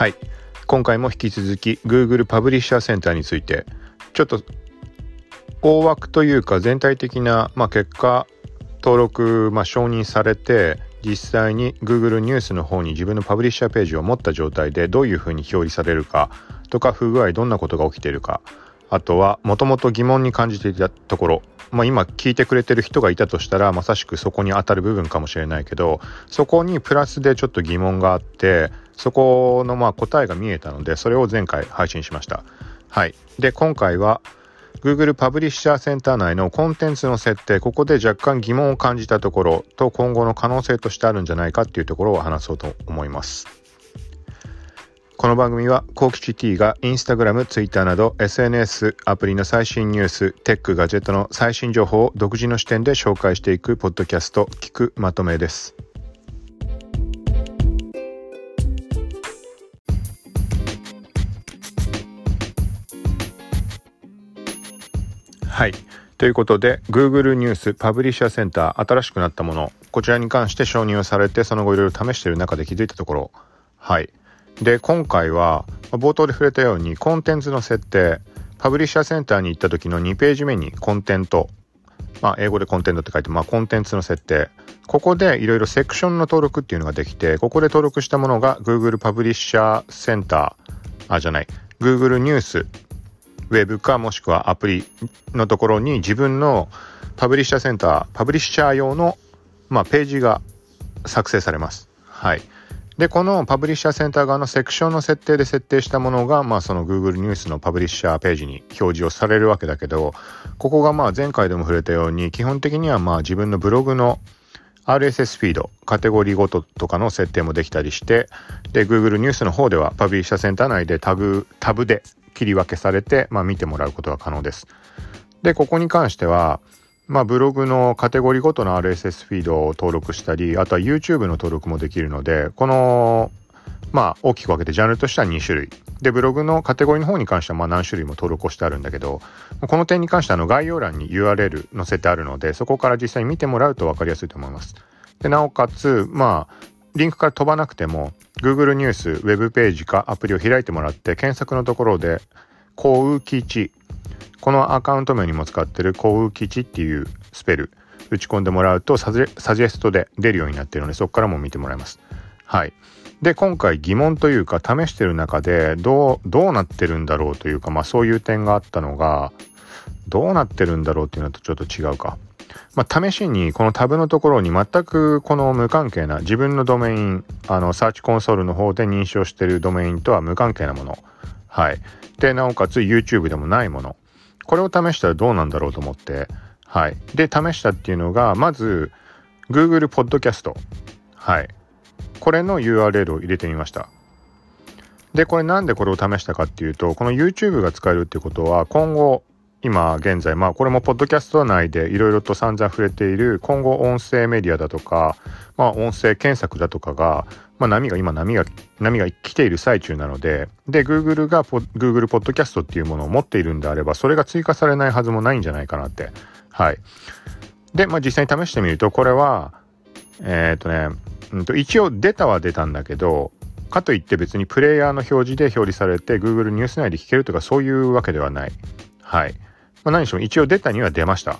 はい。今回も引き続き Google パブリッシャーセンターについてちょっと大枠というか全体的な、まあ、結果登録、まあ、承認されて実際に Google ニュースの方に自分のパブリッシャーページを持った状態でどういうふうに表示されるかとか不具合どんなことが起きているかあとはもともと疑問に感じていたところ、まあ、今聞いてくれてる人がいたとしたらまさしくそこに当たる部分かもしれないけどそこにプラスでちょっと疑問があってそこのまあ答えが見えたのでそれを前回配信しました。はい、で今回は Google パブリッシャーセンター内のコンテンツの設定ここで若干疑問を感じたところと今後の可能性としてあるんじゃないかっていうところを話そうと思います。この番組はコーキチ T がインスタグラム、ツイッターなど SNS アプリの最新ニュース、テック、ガジェットの最新情報を独自の視点で紹介していくポッドキャスト聞くまとめです。はい。ということで Google ニュースパブリッシャーセンター新しくなったものこちらに関して承認をされてその後いろいろ試している中で気づいたところ。はい。で今回は冒頭で触れたようにコンテンツの設定パブリッシャーセンターに行った時の2ページ目にコンテント。まあ英語でコンテントって書いてまあコンテンツの設定。ここでいろいろセクションの登録っていうのができてここで登録したものが Google パブリッシャーセンターあじゃない。Google ニュースウェブかもしくはアプリのところに自分のパブリッシャーセンターパブリッシャー用の、まあ、ページが作成されます。はい。でこのパブリッシャーセンター側のセクションの設定で設定したものが、まあ、その Google ニュースのパブリッシャーページに表示をされるわけだけどここがまあ前回でも触れたように基本的にはまあ自分のブログの RSS フィードカテゴリーごととかの設定もできたりしてで Google ニュースの方ではパブリッシャーセンター内でタグタブで切り分けされて、まあ、見てもらうことが可能です。でここに関してはまあ、ブログのカテゴリーごとの RSS フィードを登録したり、あとは YouTube の登録もできるので、この、まあ、大きく分けてジャンルとしては2種類。で、ブログのカテゴリーの方に関してはまあ何種類も登録をしてあるんだけど、この点に関してはあの概要欄に URL 載せてあるので、そこから実際に見てもらうと分かりやすいと思います。で、なおかつ、まあ、リンクから飛ばなくても、Google ニュース、ウェブページかアプリを開いてもらって、検索のところで、幸運吉このアカウント名にも使ってる幸運吉っていうスペル打ち込んでもらうとサジェストで出るようになってるのでそこからも見てもらえます。はい。で今回疑問というか試してる中でどうどうなってるんだろうというかまあそういう点があったのがどうなってるんだろうっていうのとちょっと違うか。まあ、試しにこのタブのところに全くこの無関係な自分のドメインあのサーチコンソールの方で認証してるドメインとは無関係なものはいでなおかつ YouTube でもないものこれを試したらどうなんだろうと思って、はい。で、試したっていうのが、まず、Google Podcast。はい。これの URL を入れてみました。で、これなんでこれを試したかっていうと、この YouTube が使えるっていうことは、今後、今現在、まあこれもポッドキャスト内でいろいろと散々触れている今後音声メディアだとか、まあ音声検索だとかが、まあ波が今波が、波が来ている最中なので、で、Google が Google ポッドキャストっていうものを持っているんであれば、それが追加されないはずもないんじゃないかなって。はい。で、まあ実際に試してみると、これは、えっ、とね、うんと、一応出たは出たんだけど、かといって別にプレイヤーの表示で表示されて Google ニュース内で聞けるとかそういうわけではない。はい。まあ、何しろ一応出たには出ました。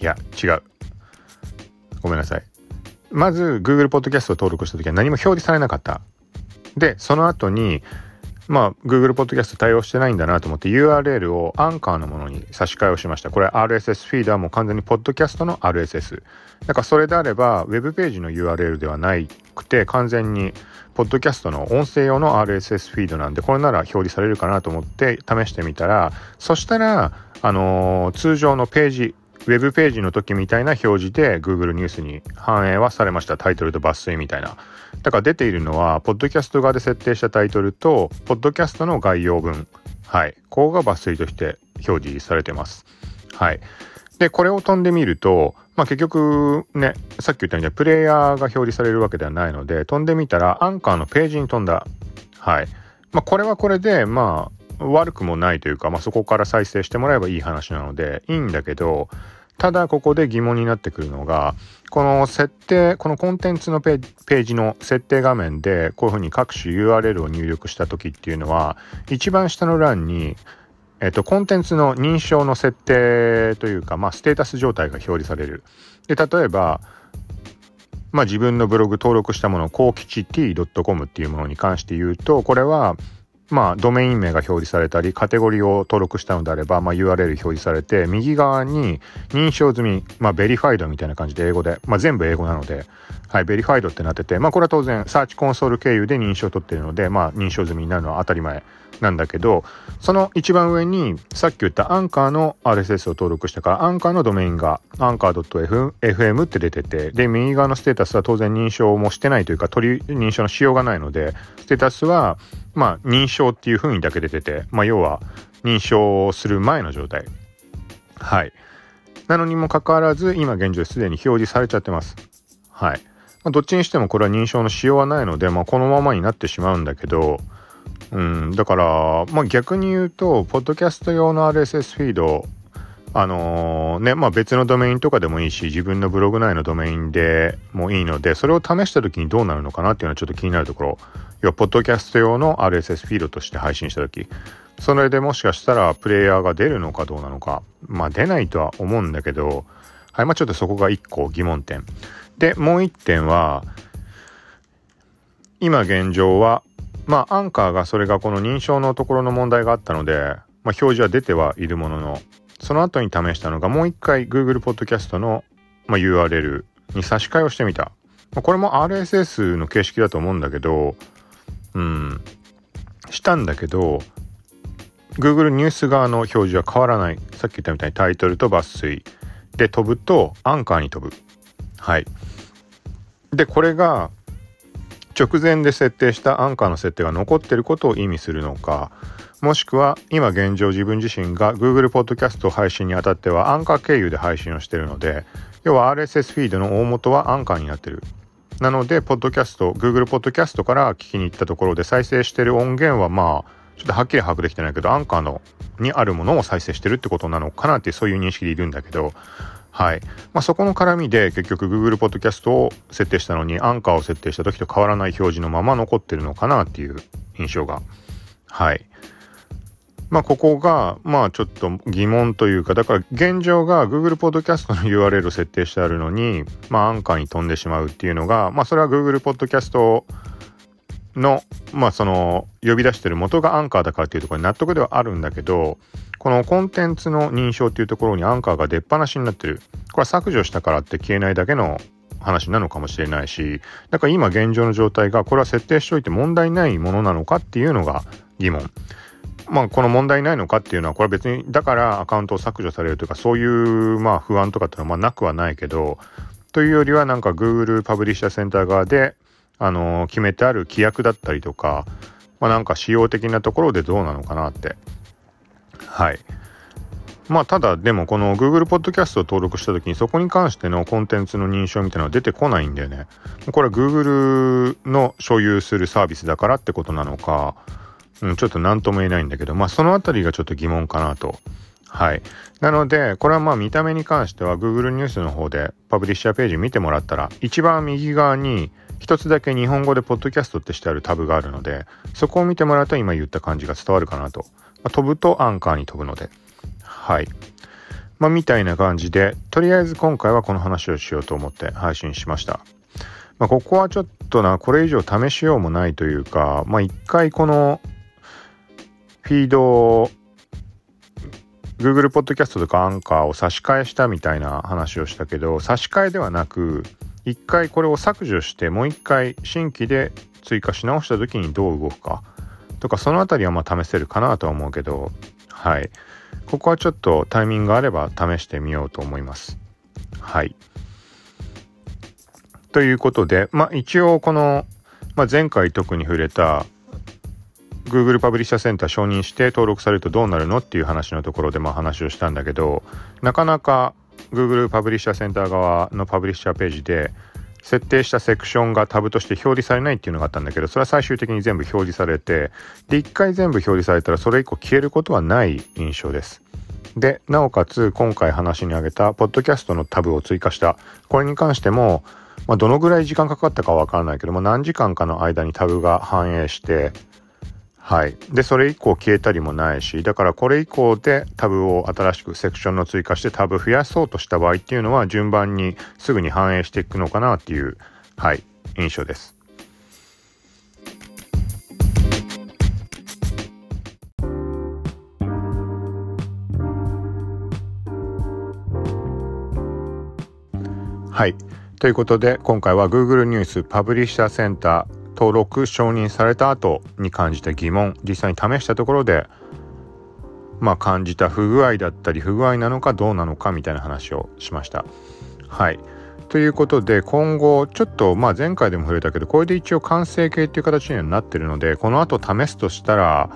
いや、違う。ごめんなさい。まず Google Podcast を登録した時は何も表示されなかった。で、その後に、まあ、Google Podcast 対応してないんだなと思って URL をアンカーのものに差し替えをしました。これ RSS フィードはも完全に Podcast の RSS。だからそれであれば、ウェブページの URL ではなくて、完全にポッドキャストの音声用の RSS フィードなんで、これなら表示されるかなと思って試してみたら、そしたら、あのー、通常のページ、ウェブページの時みたいな表示で Google ニュースに反映はされました。タイトルと抜粋みたいな。だから出ているのは、ポッドキャスト側で設定したタイトルと、ポッドキャストの概要文。はい。ここが抜粋として表示されてます。はい。で、これを飛んでみると、まあ結局ね、さっき言ったようにプレイヤーが表示されるわけではないので、飛んでみたらアンカーのページに飛んだ。はい。まあこれはこれで、まあ悪くもないというか、まあそこから再生してもらえばいい話なのでいいんだけど、ただここで疑問になってくるのがこの設定このコンテンツのページの設定画面でこういうふうに各種 URL を入力した時っていうのは一番下の欄にえっと、コンテンツの認証の設定というか、まあ、ステータス状態が表示される。で、例えば、まあ、自分のブログ登録したもの、 koukichi-t.com っていうものに関して言うと、これは、まあ、ドメイン名が表示されたり、カテゴリーを登録したのであれば、まあ、URL 表示されて、右側に認証済み、まあ、 verified みたいな感じで英語で、まあ、全部英語なので、はい、 verified ってなってて、まあ、これは当然、サーチコンソール経由で認証を取っているので、まあ、認証済みになるのは当たり前。なんだけど、その一番上に、さっき言ったアンカーの RSS を登録したから、アンカーのドメインが、 anchor.fm って出てて、で、右側のステータスは当然認証もしてないというか、取り、認証のしようがないので、ステータスは、まあ、認証っていう風にだけ出てて、まあ、要は、認証する前の状態。はい。なのにもかかわらず、今現状すでに表示されちゃってます。はい。まあ、どっちにしてもこれは認証のしようはないので、まあ、このままになってしまうんだけど、うん、だから、まあ、逆に言うと、ポッドキャスト用の RSS フィード、あのー、ね、まあ別のドメインとかでもいいし、自分のブログ内のドメインでもいいので、それを試した時にどうなるのかなっていうのはちょっと気になるところ。要は、ポッドキャスト用の RSS フィードとして配信した時、それでもしかしたらプレイヤーが出るのかどうなのか。まあ出ないとは思うんだけど、はい、まあちょっとそこが一個疑問点。で、もう一点は、今現状はまあ、アンカーがそれがこの認証のところの問題があったので、まあ、表示は出てはいるものの、その後に試したのがもう一回 Google Podcast の、まあ、URL に差し替えをしてみた。まあ、これも RSS の形式だと思うんだけど、うん、したんだけど、Google ニュース側の表示は変わらない。さっき言ったみたいにタイトルと抜粋。で、飛ぶとアンカーに飛ぶ。はい。で、これが直前で設定したアンカーの設定が残っていることを意味するのか、もしくは今現状自分自身が Google Podcast 配信にあたってはアンカー経由で配信をしているので、要は RSS フィードの大元はアンカーになってる。なので、ポッドキャスト、Google Podcast から聞きに行ったところで再生してる音源はまあ、ちょっとはっきり把握できてないけど、アンカーのにあるものを再生してるってことなのかなってそういう認識でいるんだけど、はい。まあ、そこの絡みで結局 Google Podcast を設定したのにアンカーを設定した時と変わらない表示のまま残ってるのかなっていう印象が。はい。まあ、ここが、まあ、ちょっと疑問というか、だから現状が Google Podcast の URL を設定してあるのに、まあ、アンカーに飛んでしまうっていうのが、まあ、それは Google Podcast の、まあ、その、呼び出してる元がアンカーだからっていうところに納得ではあるんだけど、このコンテンツの認証っていうところにアンカーが出っ放しになってる。これは削除したからって消えないだけの話なのかもしれないし、だから今現状の状態がこれは設定しておいて問題ないものなのかっていうのが疑問。まあこの問題ないのかっていうのはこれは別にだからアカウントを削除されるというかそういうまあ不安とかっていうのはまあなくはないけどというよりはなんか Google パブリッシャーセンター側であの決めてある規約だったりとかまあなんか仕様的なところでどうなのかなってはい。まあ、ただ、でも、この Google Podcast を登録した時に、そこに関してのコンテンツの認証みたいなのは出てこないんだよね。これは Google の所有するサービスだからってことなのか、うん、ちょっと何とも言えないんだけど、まあ、そのあたりがちょっと疑問かなと。はい。なので、これはまあ見た目に関しては Google ニュースの方でパブリッシャーページ見てもらったら、一番右側に一つだけ日本語でポッドキャストってしてあるタブがあるので、そこを見てもらうと今言った感じが伝わるかなとまあ、飛ぶとアンカーに飛ぶので。はい。まあ、みたいな感じで、とりあえず今回はこの話をしようと思って配信しました。まあ、ここはちょっとな、これ以上試しようもないというか、まあ、一回このフィードを Google Podcast とかアンカーを差し替えしたみたいな話をしたけど、差し替えではなく、一回これを削除してもう一回新規で追加し直した時にどう動くか。とかその辺りはま試せるかなとは思うけどはい。ここはちょっとタイミングがあれば試してみようと思います。はい。ということでまあ一応この、まあ、前回特に触れた Google パブリッシャーセンター承認して登録されるとどうなるのっていう話のところでまあ話をしたんだけどなかなか Google パブリッシャーセンター側のパブリッシャーページで設定したセクションがタブとして表示されないっていうのがあったんだけど、それは最終的に全部表示されて、で、一回全部表示されたらそれ以降消えることはない印象です。で、なおかつ今回話に挙げたポッドキャストのタブを追加した。これに関しても、まあ、どのぐらい時間かかったかわからないけども、何時間かの間にタブが反映して、はい。で、それ以降消えたりもないし、だからこれ以降でタブを新しくセクションの追加してタブ増やそうとした場合っていうのは順番にすぐに反映していくのかなっていう、はい、印象です。はい。ということで、今回は Google ニュースパブリッシャーセンター登録承認された後に感じた疑問実際に試したところでまあ感じた不具合だったり不具合なのかどうなのかみたいな話をしました。はいということで今後ちょっとまあ前回でも触れたけどこれで一応完成形っていう形にはなってるのでこの後試すとしたら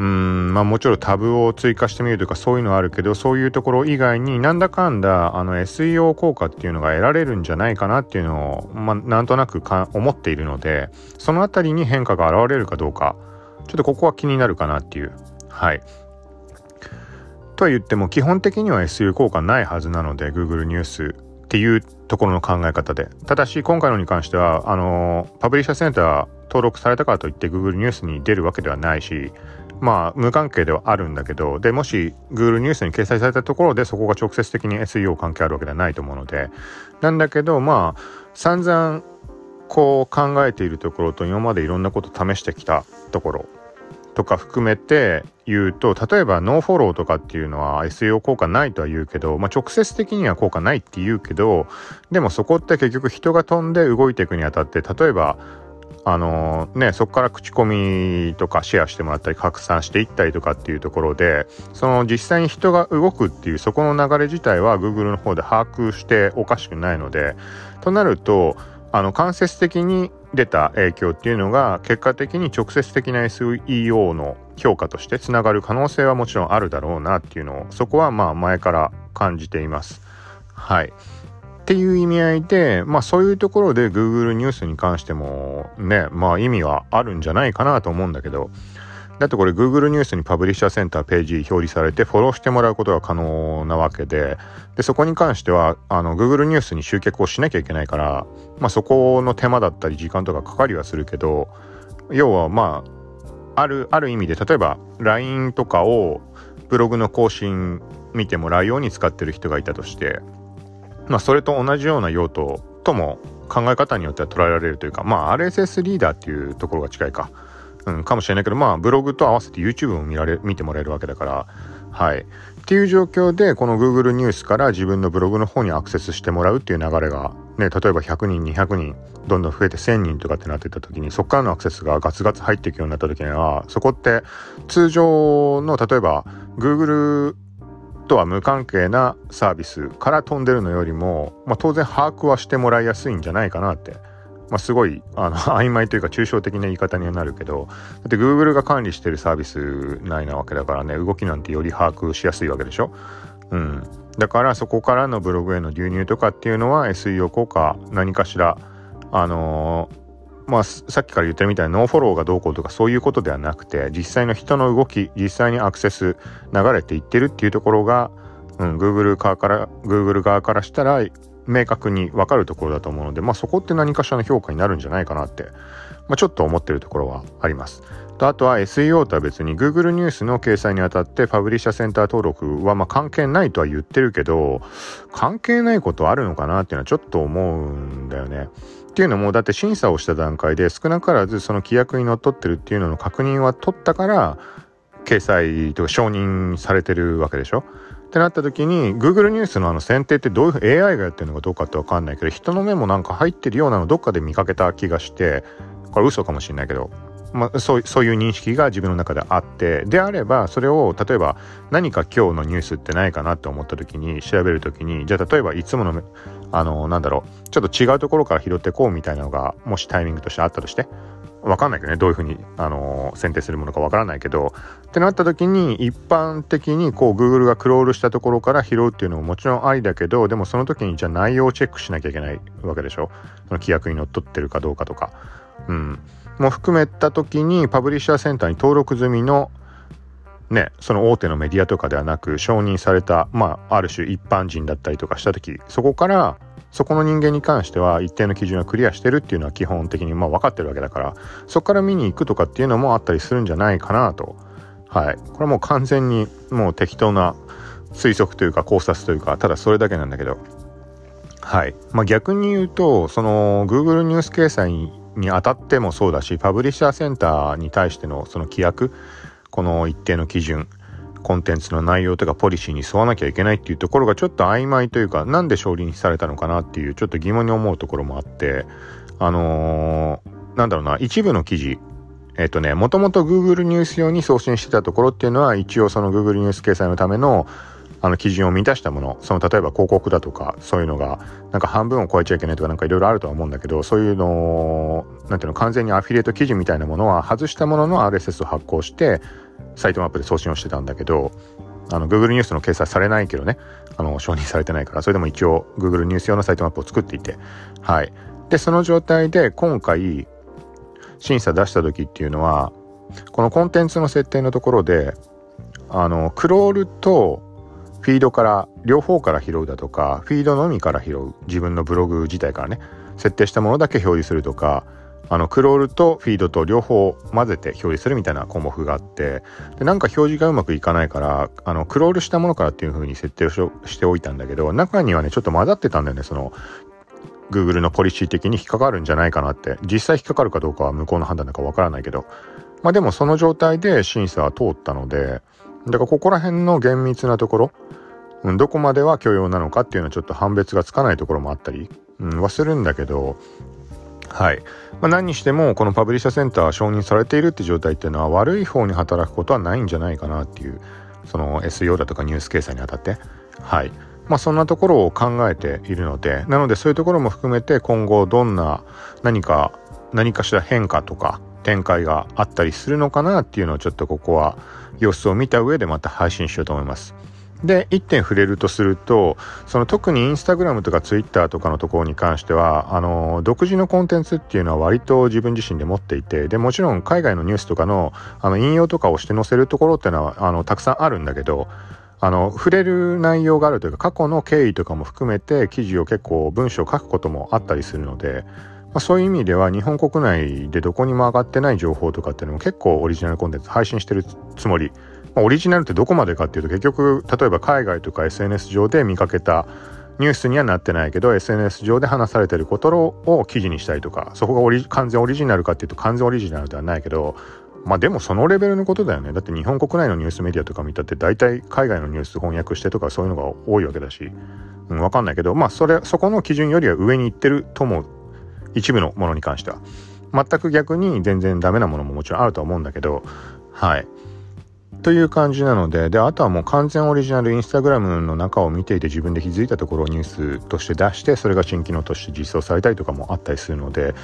うんまあもちろんタブを追加してみるとかそういうのはあるけどそういうところ以外になんだかんだあの SEO 効果っていうのが得られるんじゃないかなっていうのを、まあ、なんとなくか思っているのでそのあたりに変化が現れるかどうかちょっとここは気になるかなっていう。はい。とは言っても基本的には SEO 効果ないはずなので Google ニュースっていうところの考え方で。ただし今回のに関してはあのパブリッシャーセンター登録されたからといって Google ニュースに出るわけではないしまあ無関係ではあるんだけどでもし Google ニュースに掲載されたところでそこが直接的に SEO 関係あるわけではないと思うのでなんだけどまあ散々こう考えているところと今までいろんなこと試してきたところとか含めて言うと例えばノーフォローとかっていうのは SEO 効果ないとは言うけど、まあ、直接的には効果ないって言うけどでもそこって結局人が飛んで動いていくにあたって例えばあのね、そこから口コミとかシェアしてもらったり拡散していったりとかっていうところでその実際に人が動くっていうそこの流れ自体は Google の方で把握しておかしくないのでとなるとあの間接的に出た影響っていうのが結果的に直接的な SEO の評価としてつながる可能性はもちろんあるだろうなっていうのをそこはまあ前から感じています。はい。っていう意味合いで、まあそういうところで Google ニュースに関してもね、まあ意味はあるんじゃないかなと思うんだけど、だってこれ Google ニュースにパブリッシャーセンターページ表示されてフォローしてもらうことが可能なわけで、で、そこに関しては、あの、Google ニュースに集客をしなきゃいけないから、まあそこの手間だったり時間とかかかりはするけど、要はまあ、ある、ある意味で、例えば LINE とかをブログの更新見てもらうように使ってる人がいたとして、まあ、それと同じような用途とも考え方によっては捉えられるというか、まあ、RSS リーダーっていうところが近いか、うん、かもしれないけど、まあ、ブログと合わせて YouTube も見られ、見てもらえるわけだから、はい。っていう状況で、この Google ニュースから自分のブログの方にアクセスしてもらうっていう流れが、ね、例えば100人、200人、どんどん増えて1000人とかってなってた時に、そこからのアクセスがガツガツ入っていくようになった時には、そこって通常の、例えば Google とは無関係なサービスから飛んでるのよりも、まあ、当然把握はしてもらいやすいんじゃないかなって。まあ、すごいあの 曖昧というか抽象的な言い方にはなるけど。だって Google が管理してるサービス内なわけだからね動きなんてより把握しやすいわけでしょ？うん。だからそこからのブログへの流入とかっていうのは SEO 効果何かしらあのーまあ、さっきから言ったみたいにノーフォローがどうこうとかそういうことではなくて実際の人の動き実際にアクセス流れていってるっていうところが、うん、Google 側から Google 側からしたら明確に分かるところだと思うので、まあ、そこって何かしらの評価になるんじゃないかなって、まあ、ちょっと思ってるところはあります。とあとは SEO とは別に Google ニュースの掲載にあたってパブリッシャーセンター登録はま関係ないとは言ってるけど関係ないことあるのかなっていうのはちょっと思うんだよね。っていうのもだって審査をした段階で少なからずその規約にのっとってるっていうのの確認は取ったから掲載とか承認されてるわけでしょ？ってなった時に Google ニュースのあの選定ってどういう AI がやってるのかどうかって分かんないけど人の目もなんか入ってるようなのどっかで見かけた気がしてこれ嘘かもしんないけどまあ、そうそういう認識が自分の中であってであればそれを例えば何か今日のニュースってないかなって思った時に調べる時にじゃあ例えばいつものあのなんだろうちょっと違うところから拾ってこうみたいなのがもしタイミングとしてあったとしてわかんないけどねどういうふうに、あの選定するものかわからないけどってなった時に一般的にこう Google がクロールしたところから拾うっていうのももちろんありだけどでもその時にじゃあ内容をチェックしなきゃいけないわけでしょ。その規約にのっとってるかどうかとか。うん。も含めた時にパブリッシャーセンターに登録済みのね、その大手のメディアとかではなく承認された、まあ、ある種一般人だったりとかした時そこからそこの人間に関しては一定の基準をクリアしてるっていうのは基本的にまあ分かってるわけだからそこから見に行くとかっていうのもあったりするんじゃないかなと。はい。これはもう完全にもう適当な推測というか考察というかただそれだけなんだけど。はい。まあ逆に言うとその Google ニュース掲載にあたってもそうだしパブリッシャーセンターに対してのその規約この一定の基準コンテンツの内容とかポリシーに沿わなきゃいけないっていうところがちょっと曖昧というかなんで承認されたのかなっていうちょっと疑問に思うところもあってあのー、なんだろうな一部の記事えっ、とねもともと Google ニュース用に送信してたところっていうのは一応その Google ニュース掲載のためのあの基準を満たしたものその例えば広告だとかそういうのがなんか半分を超えちゃいけないとかなんかいろいろあるとは思うんだけどそういうのをなんていうの完全にアフィリエイト記事みたいなものは外したものの RSS を発行してサイトマップで送信をしてたんだけど、あの、Google ニュースの掲載されないけどね、あの、承認されてないから、それでも一応 Google ニュース用のサイトマップを作っていて、はい。で、その状態で今回、審査出した時っていうのは、このコンテンツの設定のところで、あの、クロールとフィードから両方から拾うだとか、フィードのみから拾う、自分のブログ自体からね、設定したものだけ表示するとか、あのクロールとフィードと両方混ぜて表示するみたいな項目があってでなんか表示がうまくいかないからあのクロールしたものからっていう風に設定をしておいたんだけど中にはねちょっと混ざってたんだよねその Google のポリシー的に引っかかるんじゃないかなって。実際引っかかるかどうかは向こうの判断だかわからないけど。まあでもその状態で審査は通ったのでだからここら辺の厳密なところうんどこまでは許容なのかっていうのはちょっと判別がつかないところもあったり、うん、はするんだけどはい。まあ、何にしても、このパブリッシャーセンター承認されているって状態っていうのは悪い方に働くことはないんじゃないかなっていう、その SEO だとかニュース掲載にあたって。はい。まあそんなところを考えているので、なのでそういうところも含めて今後どんな何か、何かしら変化とか展開があったりするのかなっていうのをちょっとここは様子を見た上でまた配信しようと思います。で1点触れるとするとその特にインスタグラムとかツイッターとかのところに関してはあの独自のコンテンツっていうのは割と自分自身で持っていてでもちろん海外のニュースとかのあの引用とかをして載せるところっていうのはあのたくさんあるんだけどあの触れる内容があるというか過去の経緯とかも含めて記事を結構文章を書くこともあったりするので、あ、そういう意味では日本国内でどこにも上がってない情報とかっていうのも結構オリジナルコンテンツ配信してるつもり。まあ、オリジナルってどこまでかっていうと結局例えば海外とか SNS 上で見かけたニュースにはなってないけど SNS 上で話されてることを記事にしたりとかそこが完全オリジナルかっていうと完全オリジナルではないけどまあでもそのレベルのことだよね。だって日本国内のニュースメディアとか見たって大体海外のニュース翻訳してとかそういうのが多いわけだし、うん、分かんないけどまあそれそこの基準よりは上に行ってると思う。一部のものに関しては。全く逆に全然ダメなものももちろんあるとは思うんだけど。はい。という感じなので、で、あとはもう完全オリジナルインスタグラムの中を見ていて自分で気づいたところをニュースとして出して、それが新機能として実装されたりとかもあったりするので、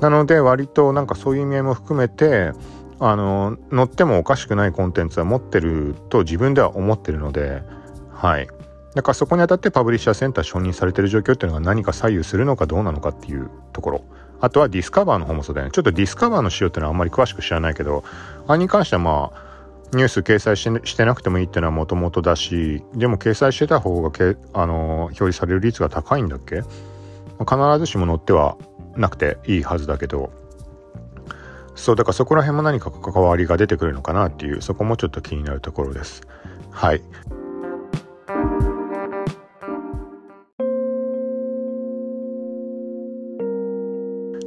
なので割となんかそういう意味合いも含めて、あの、乗ってもおかしくないコンテンツは持ってると自分では思ってるので、はい。だからそこにあたってパブリッシャーセンター承認されてる状況っていうのが何か左右するのかどうなのかっていうところ。あとはディスカバーの方もそうだよね。ちょっとディスカバーの仕様っていうのはあんまり詳しく知らないけど、あれに関してはまあ、ニュース掲載してなくてもいいっていうのはもともとだしでも掲載してた方がけ、あの表示される率が高いんだっけ？必ずしも載ってはなくていいはずだけどそうだからそこら辺も何か関わりが出てくるのかなっていうそこもちょっと気になるところですはい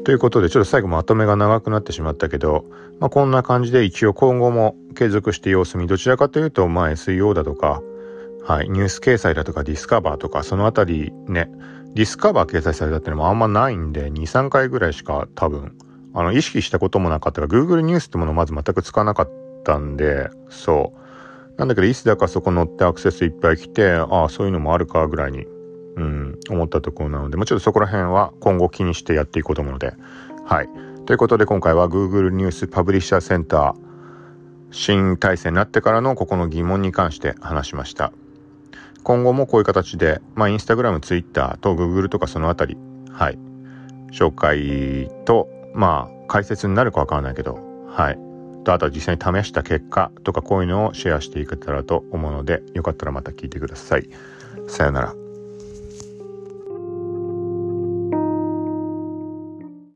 ということで、ちょっと最後まとめが長くなってしまったけど、まあ、こんな感じで一応今後も継続して様子見、どちらかというと、まあ SEO だとか、はい、ニュース掲載だとかディスカバーとか、そのあたりね、ディスカバー掲載されたってのもあんまないんで、2、3回ぐらいしか多分、あの、意識したこともなかったから、Google ニュースってものをまず全く使わなかったんで、そう。なんだけど、いつだかそこ乗ってアクセスいっぱい来て、ああ、そういうのもあるかぐらいにうん、思ったところなので、もうちょっとそこら辺は今後気にしてやっていこうと思うので、はい。ということで今回は Google ニュースパブリッシャーセンター新体制になってからのここの疑問に関して話しました。今後もこういう形で、まあ、インスタグラム、ツイッターと Google とかそのあたり、はい。紹介と、まあ、解説になるかわからないけど、はい。とあとは実際に試した結果とかこういうのをシェアしていけたらと思うのでよかったらまた聞いてください。さよなら。